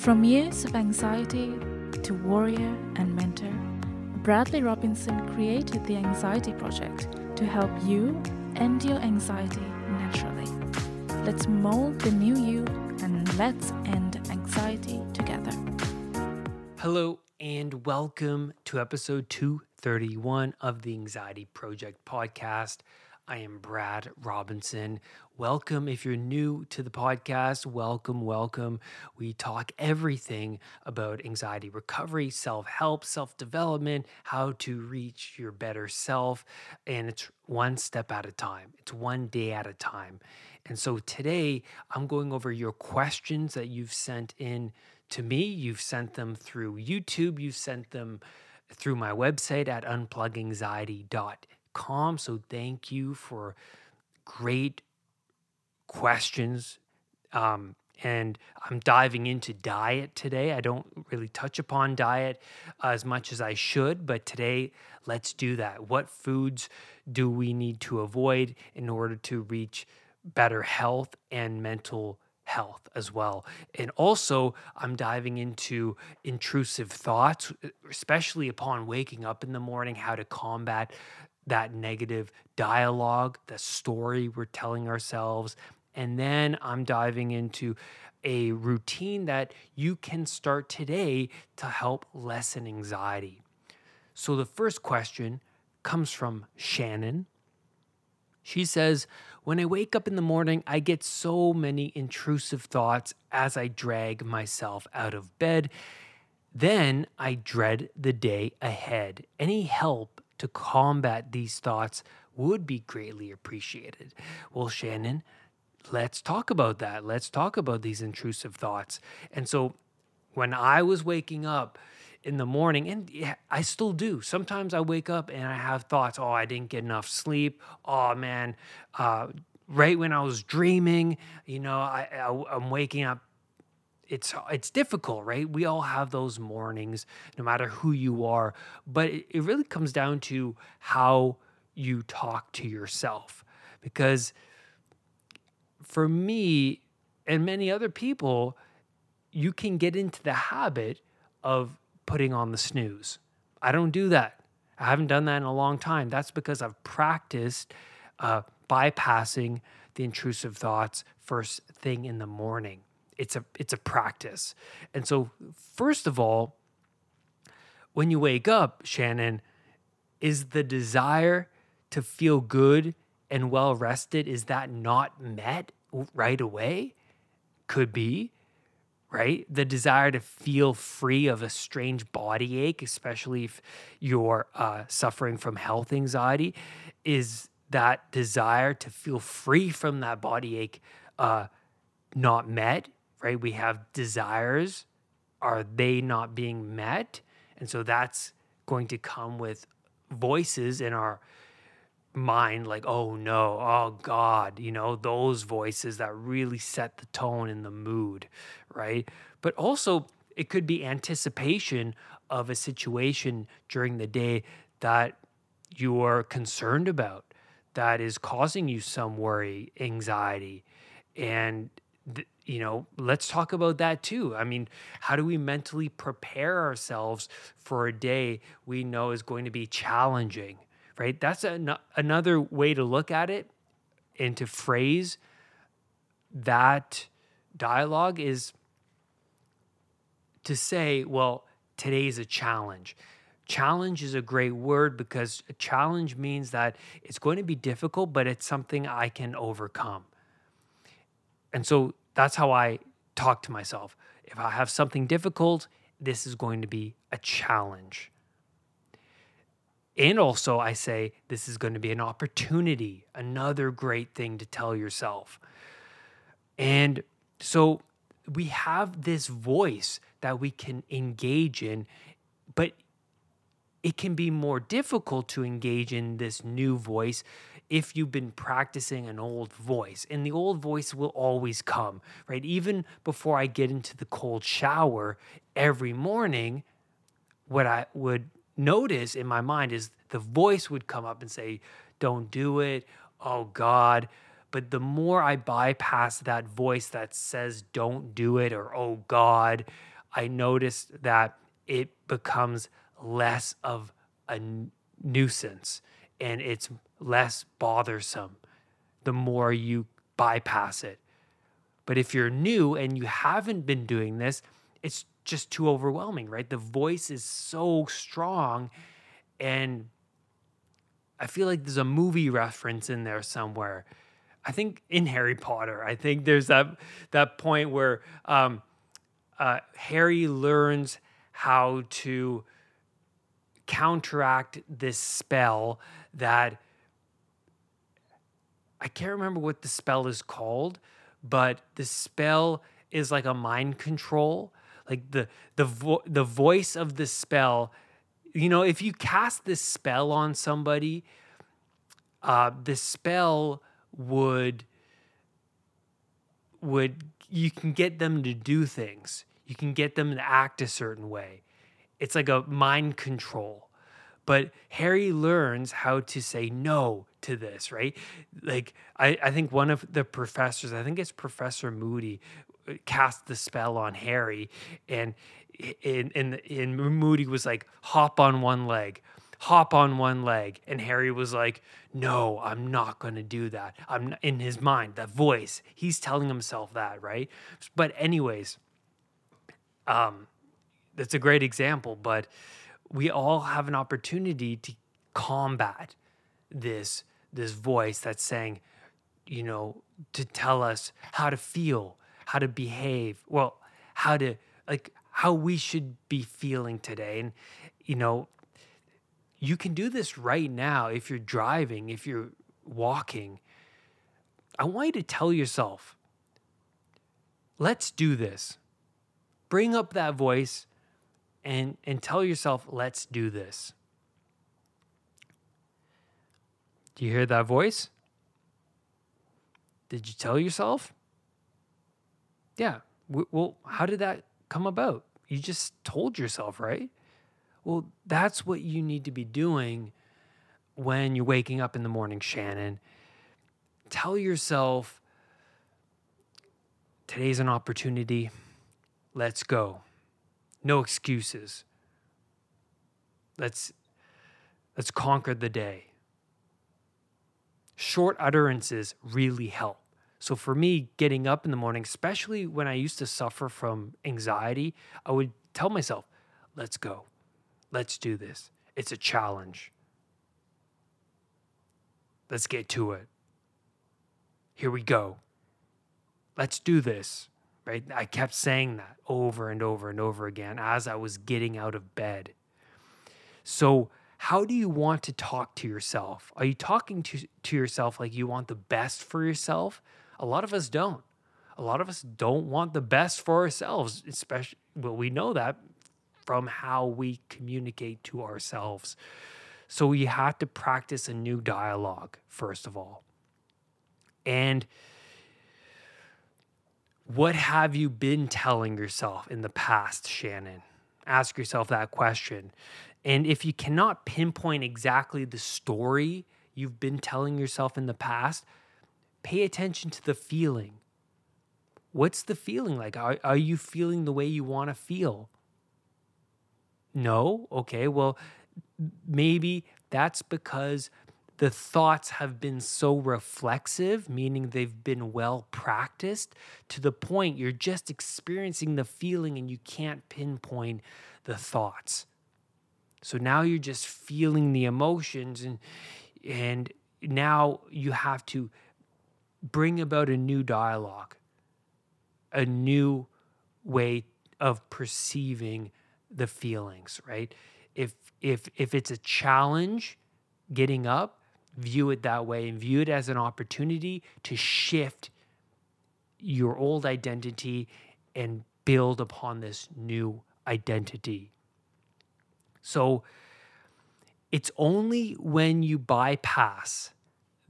From years of anxiety to warrior and mentor, Bradley Robinson created the Anxiety Project to help you end your anxiety naturally. Let's mold the new you and let's end anxiety together. Hello, and welcome to episode 231 of the Anxiety Project podcast. I am Brad Robinson. Welcome if you're new to the podcast. Welcome, welcome. We talk everything about anxiety recovery, self help, self development, how to reach your better self. And it's one step at a time, it's one day at a time. And so today I'm going over your questions that you've sent in to me. You've sent them through YouTube, you've sent them through my website at unpluganxiety.com. So thank you for great questions. Um, and I'm diving into diet today. I don't really touch upon diet as much as I should, but today let's do that. What foods do we need to avoid in order to reach better health and mental health as well? And also, I'm diving into intrusive thoughts, especially upon waking up in the morning, how to combat that negative dialogue, the story we're telling ourselves. And then I'm diving into a routine that you can start today to help lessen anxiety. So the first question comes from Shannon. She says, When I wake up in the morning, I get so many intrusive thoughts as I drag myself out of bed. Then I dread the day ahead. Any help to combat these thoughts would be greatly appreciated. Well, Shannon, let's talk about that. Let's talk about these intrusive thoughts. And so when I was waking up in the morning, and I still do, sometimes I wake up and I have thoughts, oh, I didn't get enough sleep. Oh, man. Uh, right when I was dreaming, you know, I, I, I'm waking up it's it's difficult, right? We all have those mornings, no matter who you are. But it, it really comes down to how you talk to yourself. Because for me and many other people, you can get into the habit of putting on the snooze. I don't do that. I haven't done that in a long time. That's because I've practiced uh, bypassing the intrusive thoughts first thing in the morning it's a it's a practice. And so first of all, when you wake up, Shannon, is the desire to feel good and well rested is that not met right away? Could be, right? The desire to feel free of a strange body ache, especially if you're uh, suffering from health anxiety, is that desire to feel free from that body ache uh, not met? right? We have desires. Are they not being met? And so that's going to come with voices in our mind like, oh no, oh God, you know, those voices that really set the tone and the mood, right? But also, it could be anticipation of a situation during the day that you are concerned about that is causing you some worry, anxiety. And you know, let's talk about that too. I mean, how do we mentally prepare ourselves for a day we know is going to be challenging, right? That's an, another way to look at it and to phrase that dialogue is to say, well, today is a challenge. Challenge is a great word because challenge means that it's going to be difficult, but it's something I can overcome. And so that's how I talk to myself. If I have something difficult, this is going to be a challenge. And also, I say this is going to be an opportunity, another great thing to tell yourself. And so we have this voice that we can engage in, but it can be more difficult to engage in this new voice if you've been practicing an old voice. And the old voice will always come, right? Even before I get into the cold shower every morning, what I would notice in my mind is the voice would come up and say, Don't do it. Oh God. But the more I bypass that voice that says, don't do it, or oh God, I notice that it becomes less of a nuisance and it's less bothersome the more you bypass it. But if you're new and you haven't been doing this, it's just too overwhelming, right? The voice is so strong. And I feel like there's a movie reference in there somewhere. I think in Harry Potter, I think there's that that point where um, uh, Harry learns how to counteract this spell that I can't remember what the spell is called, but the spell is like a mind control. Like the the vo- the voice of the spell, you know, if you cast this spell on somebody, uh, the spell would would you can get them to do things. You can get them to act a certain way. It's like a mind control. But Harry learns how to say no to this, right? Like I, I think one of the professors, I think it's Professor Moody, uh, cast the spell on Harry, and in in in Moody was like, hop on one leg, hop on one leg, and Harry was like, no, I'm not going to do that. I'm in his mind, that voice, he's telling himself that, right? But anyways, um, that's a great example, but we all have an opportunity to combat this this voice that's saying, you know, to tell us how to feel, how to behave, well, how to like how we should be feeling today. And, you know, you can do this right now if you're driving, if you're walking. I want you to tell yourself, let's do this. Bring up that voice and and tell yourself, let's do this. Do you hear that voice? Did you tell yourself? Yeah. Well, how did that come about? You just told yourself, right? Well, that's what you need to be doing when you're waking up in the morning, Shannon. Tell yourself, today's an opportunity. Let's go. No excuses. Let's let's conquer the day short utterances really help. So for me, getting up in the morning, especially when I used to suffer from anxiety, I would tell myself, let's go. Let's do this. It's a challenge. Let's get to it. Here we go. Let's do this. Right? I kept saying that over and over and over again as I was getting out of bed. So how do you want to talk to yourself? Are you talking to, to yourself like you want the best for yourself? A lot of us don't. A lot of us don't want the best for ourselves, especially, well, we know that from how we communicate to ourselves. So we have to practice a new dialogue, first of all. And what have you been telling yourself in the past, Shannon? Ask yourself that question. And if you cannot pinpoint exactly the story you've been telling yourself in the past, pay attention to the feeling. What's the feeling like? Are, are you feeling the way you want to feel? No? Okay, well, maybe that's because the thoughts have been so reflexive, meaning they've been well practiced to the point you're just experiencing the feeling and you can't pinpoint the thoughts. So now you're just feeling the emotions and and now you have to bring about a new dialogue, a new way of perceiving the feelings, right? If if if it's a challenge getting up, view it that way and view it as an opportunity to shift your old identity and build upon this new identity. So it's only when you bypass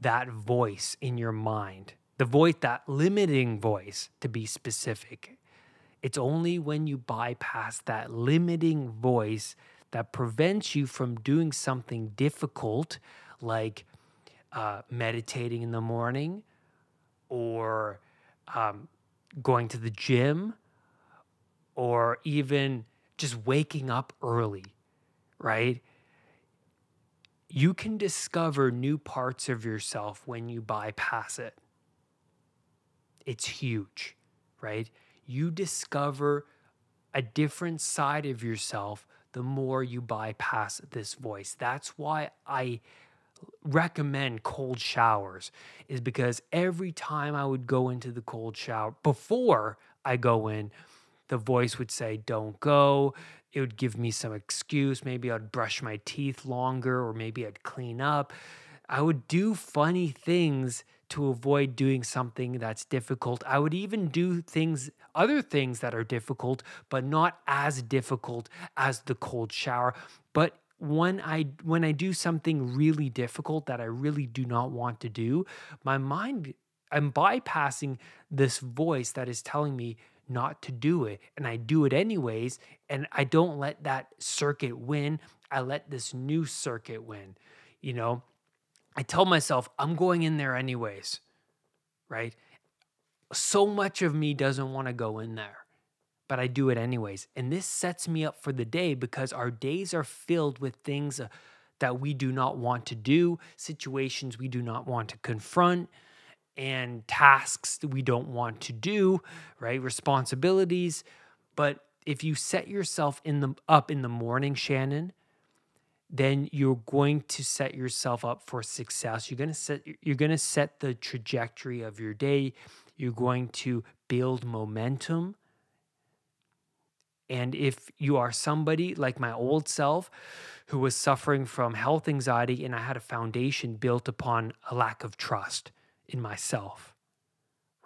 that voice in your mind, the voice, that limiting voice to be specific, it's only when you bypass that limiting voice that prevents you from doing something difficult like uh, meditating in the morning or um, going to the gym or even just waking up early, right? You can discover new parts of yourself when you bypass it. It's huge, right? You discover a different side of yourself the more you bypass this voice. That's why I recommend cold showers is because every time I would go into the cold shower before I go in the voice would say don't go it would give me some excuse maybe I'd brush my teeth longer or maybe I'd clean up I would do funny things to avoid doing something that's difficult. I would even do things, other things that are difficult, but not as difficult as the cold shower. But when I when I do something really difficult that I really do not want to do, my mind I'm bypassing this voice that is telling me not to do it and I do it anyways and I don't let that circuit win. I let this new circuit win. You know, I tell myself I'm going in there anyways. Right? So much of me doesn't want to go in there but I do it anyways. And this sets me up for the day because our days are filled with things uh, that we do not want to do, situations we do not want to confront, and tasks that we don't want to do, right? Responsibilities. But if you set yourself in the up in the morning, Shannon, then you're going to set yourself up for success. You're going to set you're going to set the trajectory of your day. You're going to build momentum and if you are somebody like my old self who was suffering from health anxiety and I had a foundation built upon a lack of trust in myself,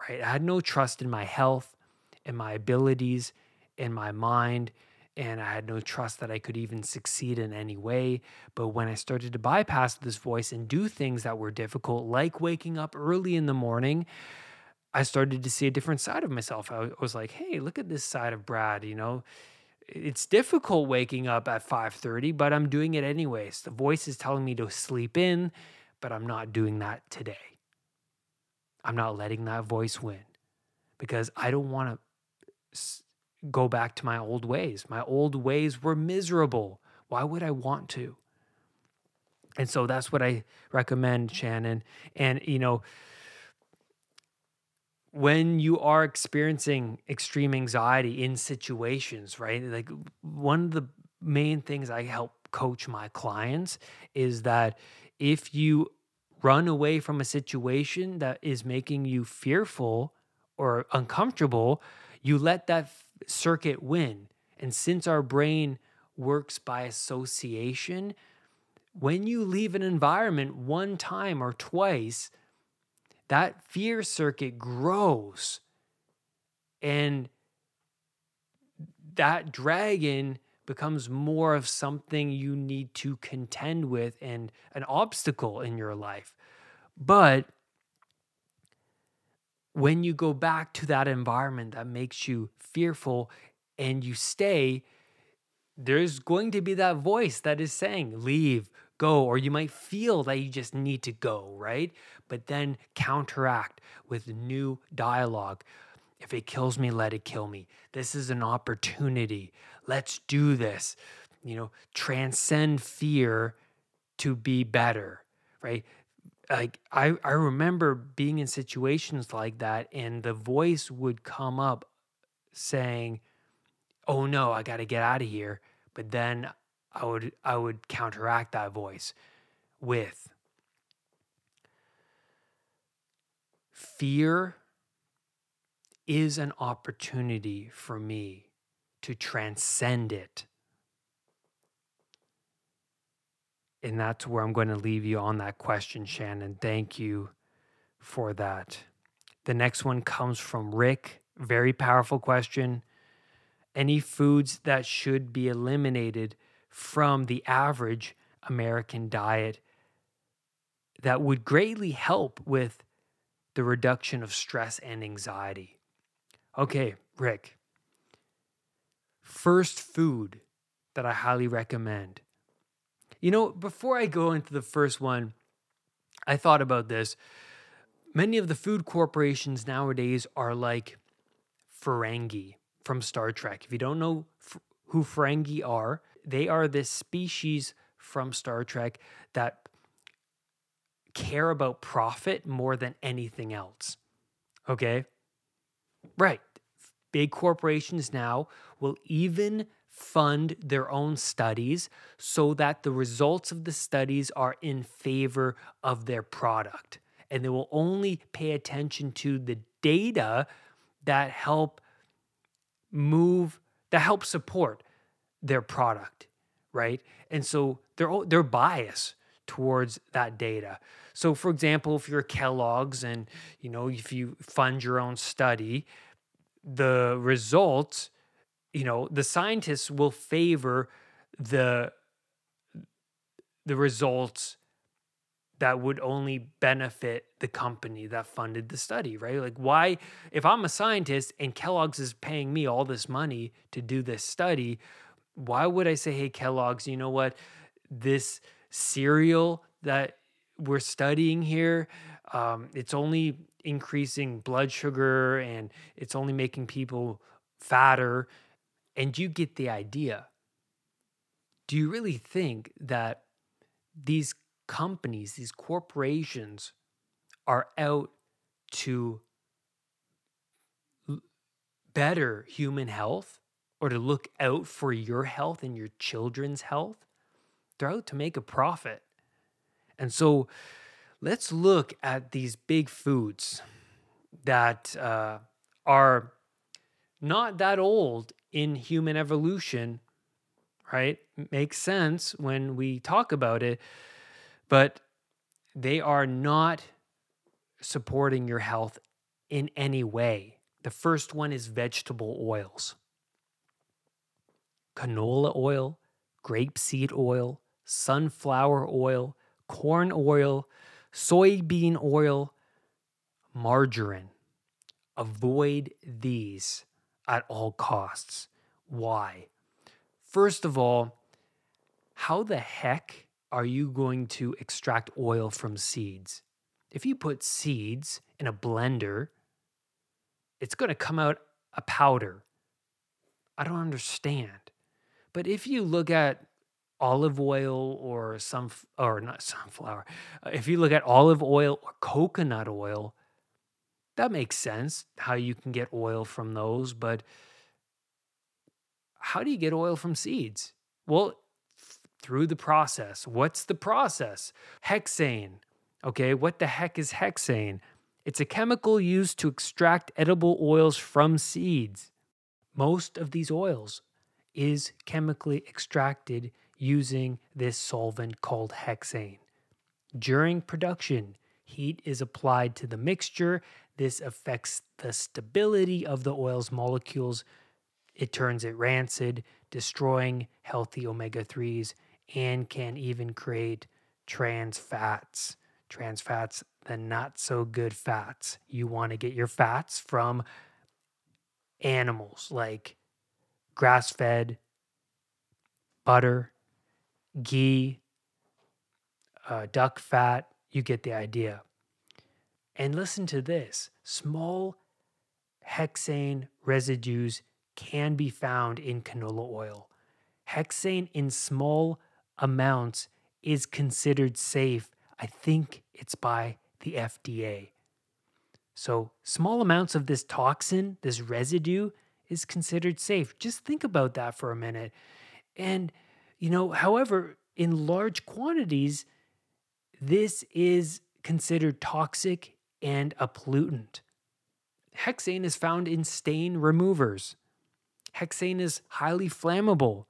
right? I had no trust in my health, and my abilities, and my mind, and I had no trust that I could even succeed in any way. But when I started to bypass this voice and do things that were difficult, like waking up early in the morning, I started to see a different side of myself. I was like, hey, look at this side of Brad, you know. It's difficult waking up at 5:30, but I'm doing it anyways. The voice is telling me to sleep in, but I'm not doing that today. I'm not letting that voice win because I don't want to go back to my old ways. My old ways were miserable. Why would I want to? And so that's what I recommend, Shannon. And you know, when you are experiencing extreme anxiety in situations, right? Like one of the main things I help coach my clients is that if you run away from a situation that is making you fearful or uncomfortable, you let that circuit win. And since our brain works by association, when you leave an environment one time or twice, that fear circuit grows. And that dragon becomes more of something you need to contend with and an obstacle in your life. But when you go back to that environment that makes you fearful and you stay, there's going to be that voice that is saying, leave, go, or you might feel that you just need to go, right? But then counteract with new dialogue. If it kills me, let it kill me. This is an opportunity. Let's do this. You know, transcend fear to be better, right? Like I, I remember being in situations like that, and the voice would come up saying, Oh no, I gotta get out of here. But then I would I would counteract that voice with fear is an opportunity for me to transcend it. And that's where I'm going to leave you on that question, Shannon. Thank you for that. The next one comes from Rick. Very powerful question. Any foods that should be eliminated from the average American diet that would greatly help with the reduction of stress and anxiety. Okay, Rick. First food that I highly recommend. You know, before I go into the first one, I thought about this. many of the food corporations nowadays are like Ferengi from Star Trek. If you don't know f- who Ferengi are, they are this species from Star Trek that care about profit more than anything else. Okay? Right. Big corporations now will even fund their own studies so that the results of the studies are in favor of their product. And they will only pay attention to the data that help move, that help support their product, right? And so they're they're biased towards that data. So for example, if you're Kellogg's and you know if you fund your own study, the results, you know, the scientists will favor the the results that would only benefit the company that funded the study, right? Like, why, if I'm a scientist and Kellogg's is paying me all this money to do this study, why would I say, hey, Kellogg's, you know what? This cereal that we're studying here, um, it's only increasing blood sugar and it's only making people fatter. And you get the idea. Do you really think that these companies, these corporations are out to better human health or to look out for your health and your children's health? They're out to make a profit. And so let's look at these big foods that uh, are not that old in human evolution, right? Makes sense when we talk about it, but they are not supporting your health in any way. The first one is vegetable oils canola oil, grapeseed oil, sunflower oil, corn oil, soybean oil, margarine. Avoid these at all costs. Why? First of all, how the heck are you going to extract oil from seeds? If you put seeds in a blender, it's going to come out a powder. I don't understand. But if you look at olive oil or some or not sunflower, uh, if you look at olive oil or coconut oil, that makes sense how you can get oil from those, but how do you get oil from seeds? Well, through the process. What's the process? Hexane. Okay, what the heck is hexane? It's a chemical used to extract edible oils from seeds. Most of these oils is chemically extracted using this solvent called hexane. During production, heat is applied to the mixture. This affects the stability of the oil's molecules. It turns it rancid, destroying healthy omega 3s, and can even create trans fats. Trans fats, the not so good fats. You want to get your fats from animals like grass fed, butter, ghee, uh, duck fat. You get the idea. And listen to this small hexane residues can be found in canola oil. Hexane in small amounts is considered safe. I think it's by the FDA. So, small amounts of this toxin, this residue, is considered safe. Just think about that for a minute. And, you know, however, in large quantities, this is considered toxic and a pollutant. Hexane is found in stain removers. Hexane is highly flammable.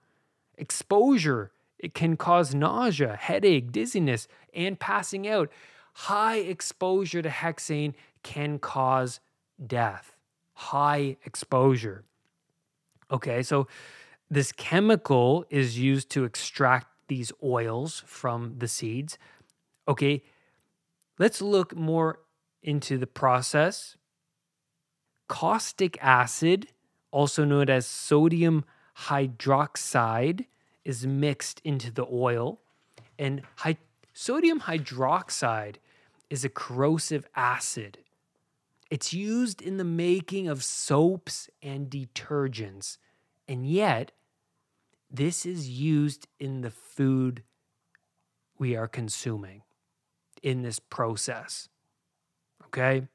Exposure, it can cause nausea, headache, dizziness, and passing out. High exposure to hexane can cause death. High exposure. Okay, so this chemical is used to extract these oils from the seeds. Okay, let's look more into the process. Caustic acid, also known as sodium hydroxide, is mixed into the oil. And hy- sodium hydroxide is a corrosive acid. It's used in the making of soaps and detergents. And yet, this is used in the food we are consuming in this process. Okay?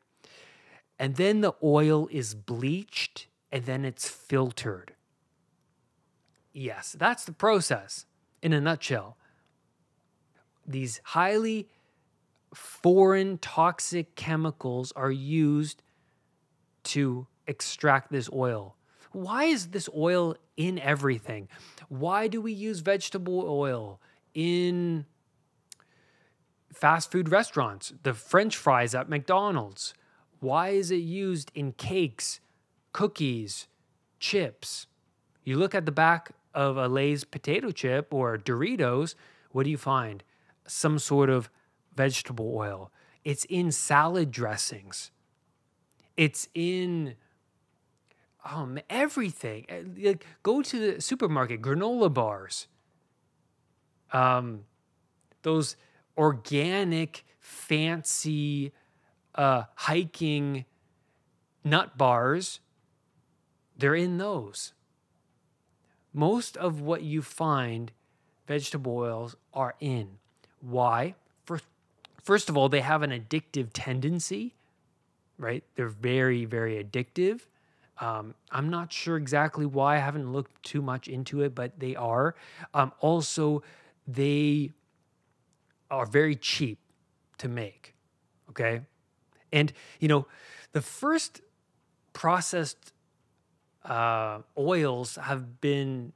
And then the oil is bleached and then it's filtered. Yes, that's the process in a nutshell. These highly foreign toxic chemicals are used to extract this oil. Why is this oil in everything? Why do we use vegetable oil in fast food restaurants? The french fries at McDonald's. Why is it used in cakes, cookies, chips? You look at the back of a Lay's potato chip or Doritos, what do you find? Some sort of vegetable oil. It's in salad dressings. It's in um, everything. Uh, like, go to the supermarket, granola bars. Um, those organic, fancy uh, hiking nut bars, they're in those. Most of what you find vegetable oils are in. Why? First, of all, they have an addictive tendency, right? They're very, very addictive. Um, I'm not sure exactly why. I haven't looked too much into it, but they are. Um, also, they are very cheap to make. Okay. And, you know, the first processed uh, oils have been,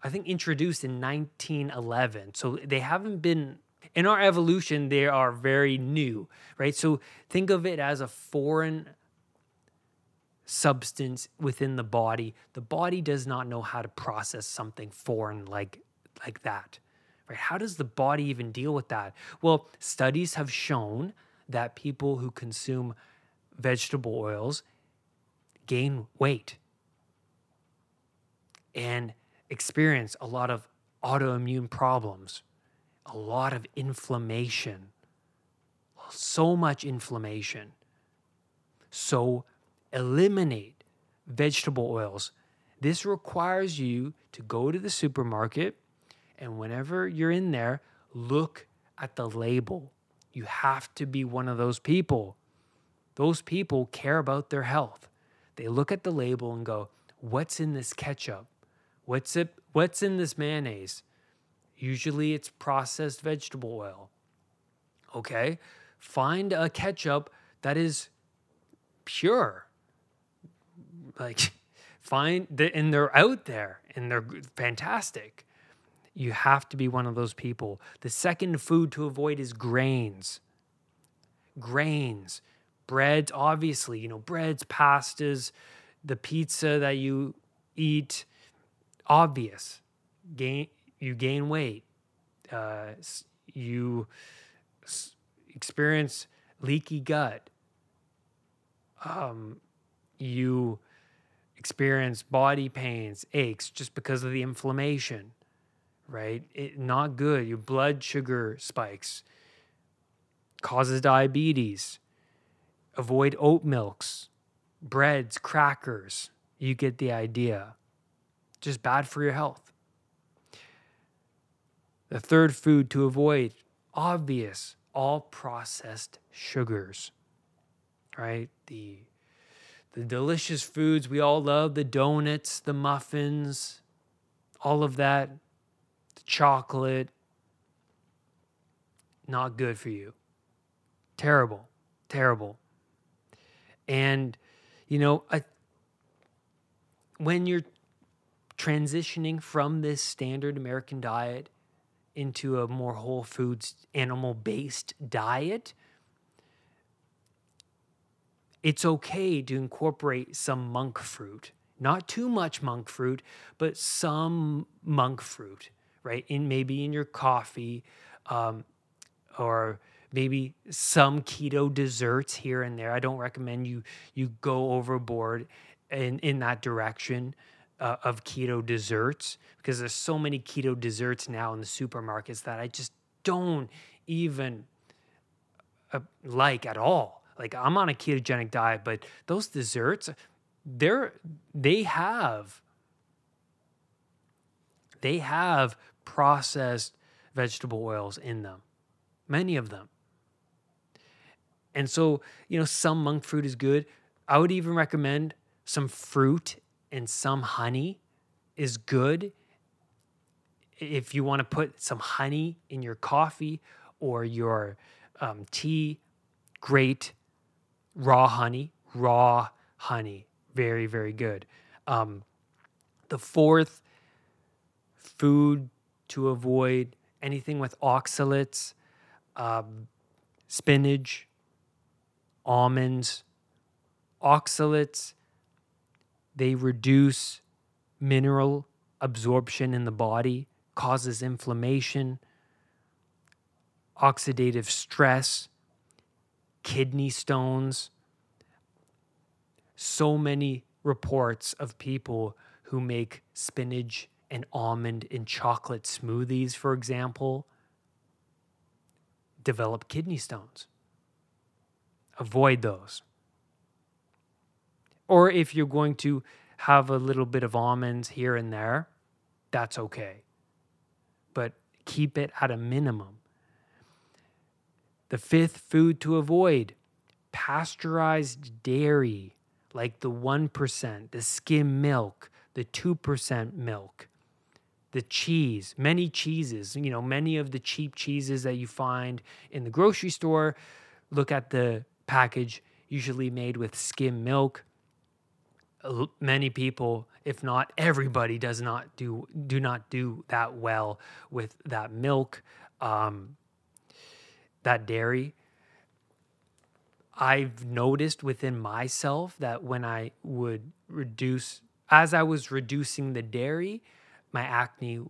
I think, introduced in 1911. So they haven't been, in our evolution, they are very new, right? So think of it as a foreign substance within the body. The body does not know how to process something foreign like, like that. Right? How does the body even deal with that? Well, studies have shown that people who consume vegetable oils gain weight and experience a lot of autoimmune problems, a lot of inflammation, so much inflammation. So, eliminate vegetable oils. This requires you to go to the supermarket and whenever you're in there, look at the label. You have to be one of those people. Those people care about their health. They look at the label and go, "What's in this ketchup? What's it what's in this mayonnaise?" Usually it's processed vegetable oil. Okay? Find a ketchup that is pure. Like find the, and they're out there and they're fantastic. You have to be one of those people. The second food to avoid is grains. Grains, breads, obviously, you know, breads, pastas, the pizza that you eat, obvious. Gain, you gain weight. Uh, you experience leaky gut. Um, you experience body pains, aches just because of the inflammation right? It, not good. Your blood sugar spikes, causes diabetes. Avoid oat milks, breads, crackers. You get the idea. Just bad for your health. The third food to avoid, obvious, all processed sugars. Right? The the delicious foods we all love, the donuts, the muffins, all of that the chocolate. Not good for you. Terrible. Terrible. And, you know, I, when you're transitioning from this standard American diet into a more whole foods, animal based diet, it's okay to incorporate some monk fruit. Not too much monk fruit, but some monk fruit right? In maybe in your coffee, um, or maybe some keto desserts here and there. I don't recommend you you go overboard in in that direction uh, of keto desserts because there's so many keto desserts now in the supermarkets that I just don't even uh, like at all. Like I'm on a ketogenic diet, but those desserts, they're they have they have processed vegetable oils in them, many of them. And so, you know, some monk fruit is good. I would even recommend some fruit and some honey is good. If you want to put some honey in your coffee or your um, tea, great. Raw honey, raw honey, very, very good. Um, the fourth food to avoid anything with oxalates, um, spinach, almonds, oxalates, they reduce mineral absorption in the body, causes inflammation, oxidative stress, kidney stones. So many reports of people who make spinach and almond and chocolate smoothies, for example, develop kidney stones. Avoid those. Or if you're going to have a little bit of almonds here and there, that's okay. But keep it at a minimum. The fifth food to avoid pasteurized dairy, like the 1%, the skim milk, the 2% milk, the cheese, many cheeses, you know, many of the cheap cheeses that you find in the grocery store. Look at the package, usually made with skim milk. Many people, if not everybody, does not do do not do that well with that milk. Um, that dairy, I've noticed within myself that when I would reduce, as I was reducing the dairy, my acne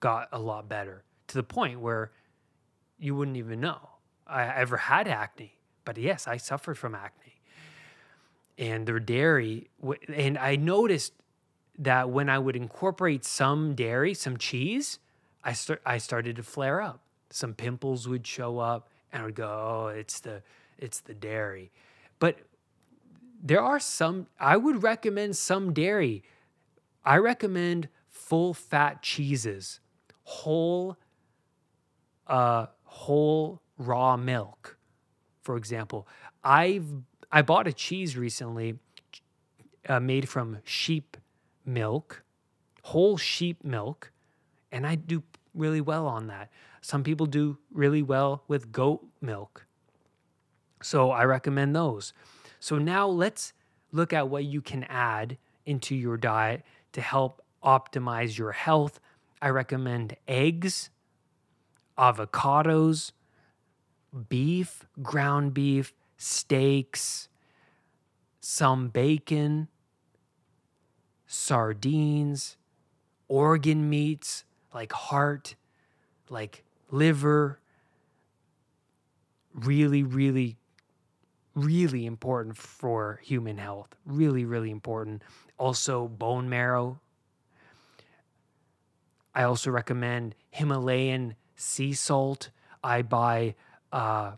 got a lot better to the point where you wouldn't even know I ever had acne. But yes, I suffered from acne. And their dairy, and I noticed that when I would incorporate some dairy, some cheese, I start I started to flare up some pimples would show up and I would go, oh, it's the it's the dairy. But there are some I would recommend some dairy. I recommend full fat cheeses, whole uh whole raw milk. For example, I've I bought a cheese recently uh, made from sheep milk, whole sheep milk, and I do really well on that. Some people do really well with goat milk. So I recommend those. So now let's look at what you can add into your diet to help optimize your health. I recommend eggs, avocados, beef, ground beef, steaks, some bacon, sardines, organ meats like heart, like liver, really, really, really important for human health. Really, really important. Also, bone marrow. I also recommend Himalayan sea salt. I buy uh,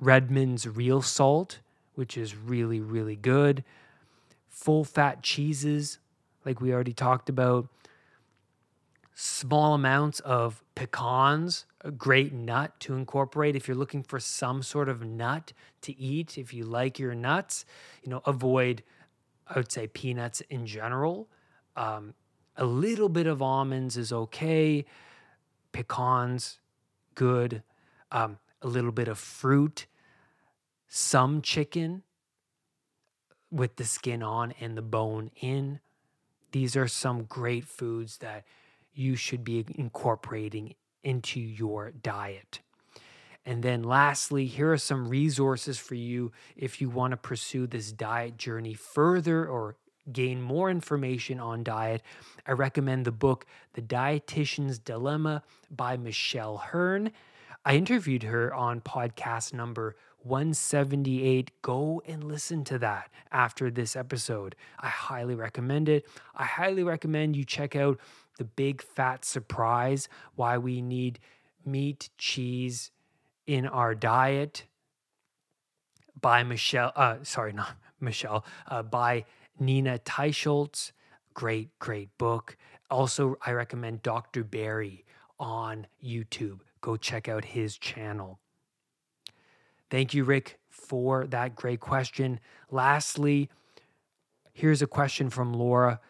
Redmond's real salt, which is really, really good. Full fat cheeses, like we already talked about small amounts of pecans, a great nut to incorporate if you're looking for some sort of nut to eat. If you like your nuts, you know, avoid, I would say, peanuts in general. Um, a little bit of almonds is okay. Pecans, good. Um, a little bit of fruit, some chicken with the skin on and the bone in. These are some great foods that you should be incorporating into your diet. And then, lastly, here are some resources for you if you want to pursue this diet journey further or gain more information on diet. I recommend the book, The Dietitian's Dilemma by Michelle Hurn. I interviewed her on podcast number 178. Go and listen to that after this episode. I highly recommend it. I highly recommend you check out the big fat surprise why we need meat, cheese in our diet by Michelle, uh, sorry, not Michelle, uh, by Nina Teicholz. Great, great book. Also, I recommend Dr. Berry on YouTube. Go check out his channel. Thank you, Rick, for that great question. Lastly, here's a question from Laura.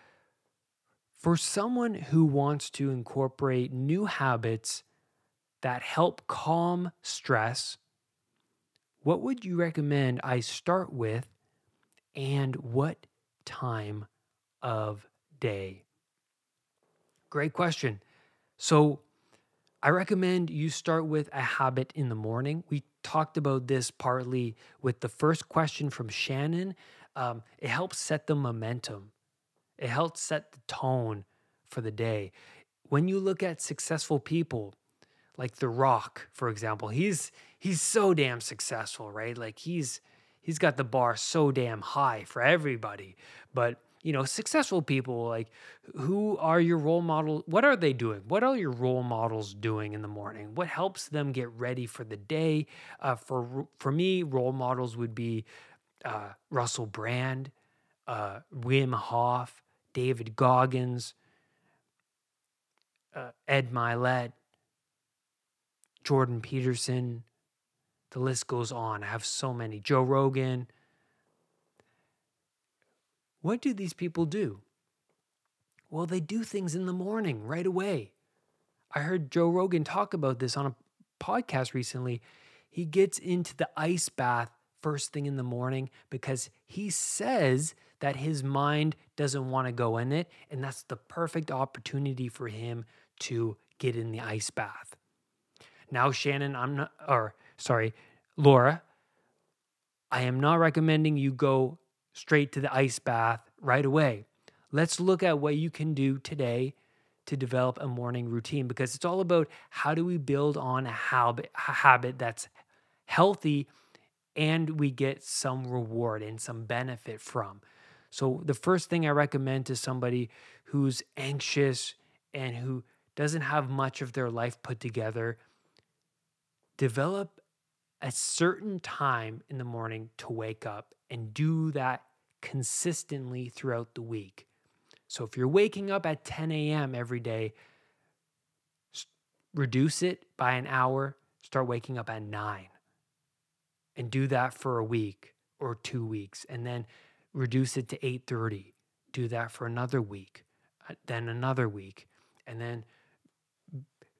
For someone who wants to incorporate new habits that help calm stress, what would you recommend I start with and what time of day? Great question. So, I recommend you start with a habit in the morning. We talked about this partly with the first question from Shannon. Um, it helps set the momentum, it helps set the tone for the day. When you look at successful people, like The Rock, for example, he's he's so damn successful, right? Like he's he's got the bar so damn high for everybody. But you know, successful people, like who are your role models? What are they doing? What are your role models doing in the morning? What helps them get ready for the day? Uh, for for me, role models would be uh, Russell Brand, uh, Wim Hof, David Goggins, uh, Ed Mylett, Jordan Peterson. The list goes on. I have so many. Joe Rogan. What do these people do? Well, they do things in the morning right away. I heard Joe Rogan talk about this on a podcast recently. He gets into the ice bath first thing in the morning because he says that his mind doesn't want to go in it. And that's the perfect opportunity for him to get in the ice bath. Now, Shannon, I'm not, or sorry, Laura, I am not recommending you go straight to the ice bath right away. Let's look at what you can do today to develop a morning routine because it's all about how do we build on a habit, a habit that's healthy and we get some reward and some benefit from. So, the first thing I recommend to somebody who's anxious and who doesn't have much of their life put together, develop a certain time in the morning to wake up and do that consistently throughout the week. So if you're waking up at 10 a.m. every day, reduce it by an hour, start waking up at 9 and do that for a week or 2 weeks and then reduce it to 8:30. Do that for another week, uh, then another week and then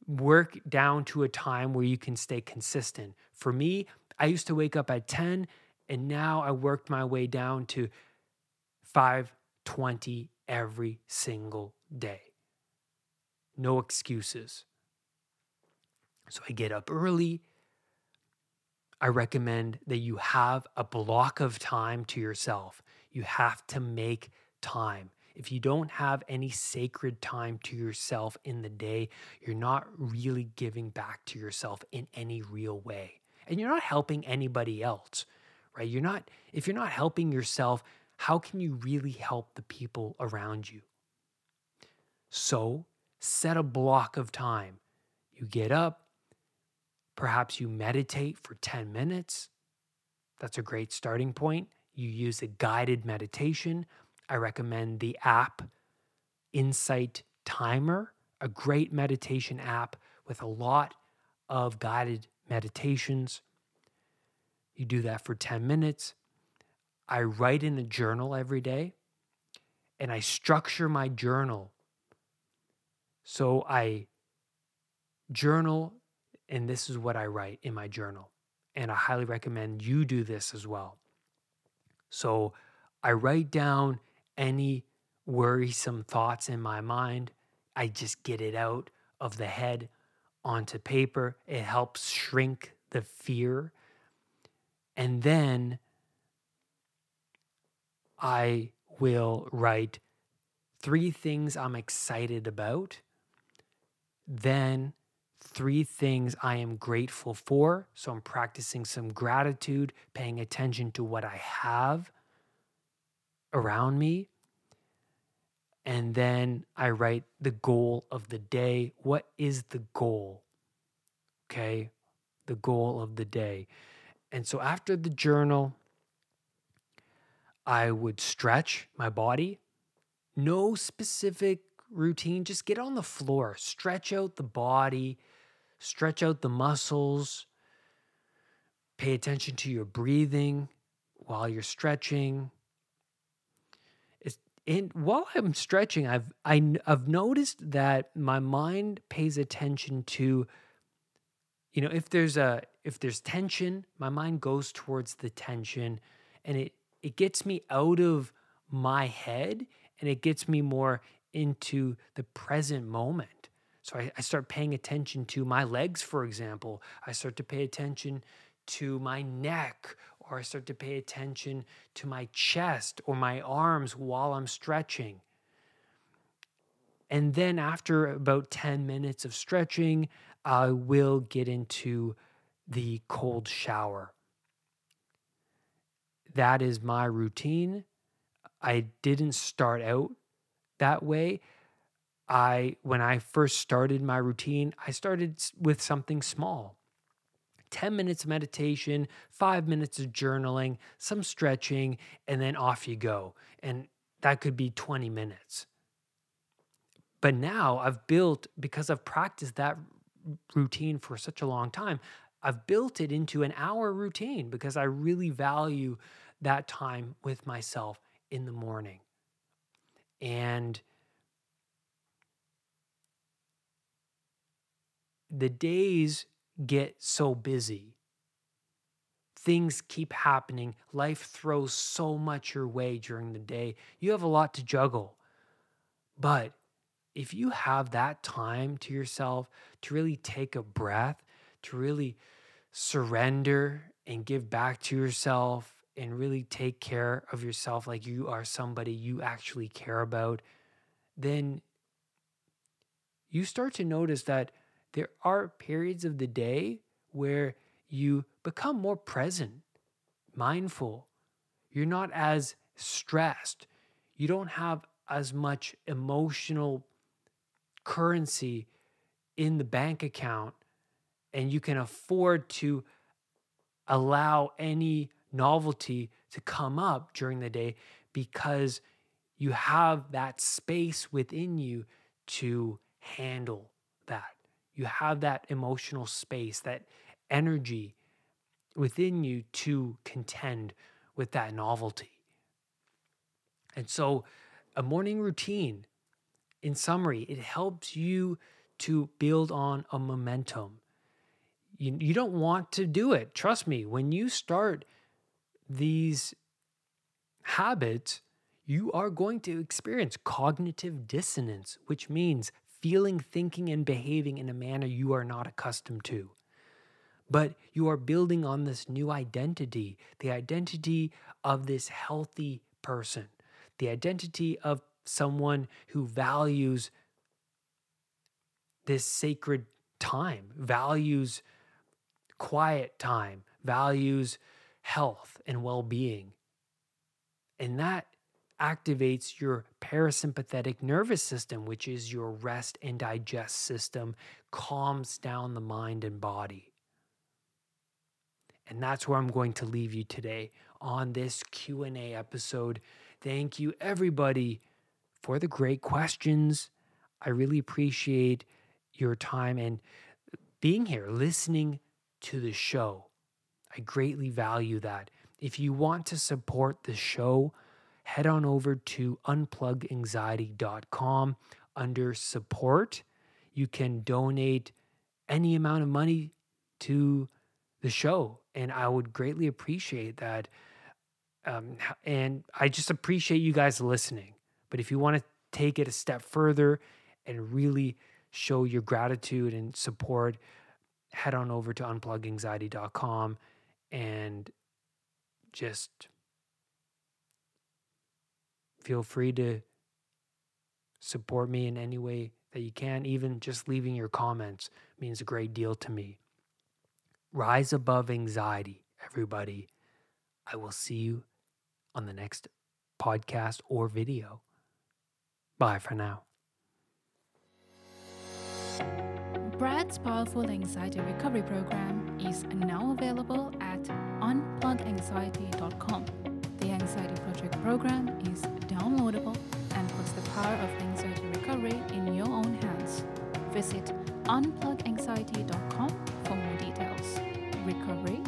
work down to a time where you can stay consistent. For me, I used to wake up at 10 and now I worked my way down to 520 every single day. No excuses. So I get up early. I recommend that you have a block of time to yourself. You have to make time. If you don't have any sacred time to yourself in the day, you're not really giving back to yourself in any real way. And you're not helping anybody else, right? You're not, if you're not helping yourself, how can you really help the people around you? So set a block of time. You get up, perhaps you meditate for 10 minutes. That's a great starting point. You use a guided meditation I recommend the app Insight Timer, a great meditation app with a lot of guided meditations. You do that for 10 minutes. I write in a journal every day and I structure my journal. So I journal, and this is what I write in my journal. And I highly recommend you do this as well. So I write down any worrisome thoughts in my mind, I just get it out of the head onto paper. It helps shrink the fear. And then I will write three things I'm excited about, then three things I am grateful for. So I'm practicing some gratitude, paying attention to what I have around me. And then I write the goal of the day. What is the goal? Okay. The goal of the day. And so after the journal, I would stretch my body. No specific routine, just get on the floor, stretch out the body, stretch out the muscles, pay attention to your breathing while you're stretching. It's, and while I'm stretching, I've I, have i have noticed that my mind pays attention to, you know, if there's a if there's tension, my mind goes towards the tension, and it it gets me out of my head and it gets me more into the present moment. So I, I, start paying attention to my legs, for example. I start to pay attention to my neck, or I start to pay attention to my chest or my arms while I'm stretching. And then after about 10 minutes of stretching, I will get into the cold shower. That is my routine. I didn't start out that way. I when I first started my routine, I started with something small. 10 minutes of meditation, 5 minutes of journaling, some stretching, and then off you go. And that could be 20 minutes. But now I've built because I've practiced that routine for such a long time, I've built it into an hour routine because I really value that time with myself in the morning. And the days get so busy. Things keep happening. Life throws so much your way during the day. You have a lot to juggle. But if you have that time to yourself to really take a breath, to really surrender and give back to yourself and really take care of yourself like you are somebody you actually care about, then you start to notice that there are periods of the day where you become more present, mindful. You're not as stressed. You don't have as much emotional currency in the bank account, and you can afford to allow any novelty to come up during the day because you have that space within you to handle that. You have that emotional space, that energy within you to contend with that novelty. And so, a morning routine, in summary, it helps you to build on a momentum. You, you don't want to do it. Trust me, when you start these habits, you are going to experience cognitive dissonance, which means feeling, thinking, and behaving in a manner you are not accustomed to. But you are building on this new identity, the identity of this healthy person, the identity of someone who values this sacred time, values quiet time, values health and well being. And that activates your parasympathetic nervous system, which is your rest and digest system, calms down the mind and body. And that's where I'm going to leave you today on this Q&A episode. Thank you everybody for the great questions. I really appreciate your time and being here, listening to the show. I greatly value that. If you want to support the show, head on over to unpluganxiety.com under support. You can donate any amount of money to the show, and I would greatly appreciate that. Um, and I just appreciate you guys listening. But if you want to take it a step further and really show your gratitude and support, head on over to unpluganxiety.com and just feel free to support me in any way that you can. Even just leaving your comments means a great deal to me. Rise above anxiety, everybody. I will see you on the next podcast or video. Bye for now. Brad's powerful anxiety recovery program is now available at unpluganxiety.com. The Anxiety Project program is downloadable and puts the power of anxiety recovery in your own hands. Visit unpluganxiety.com for more details. Recovery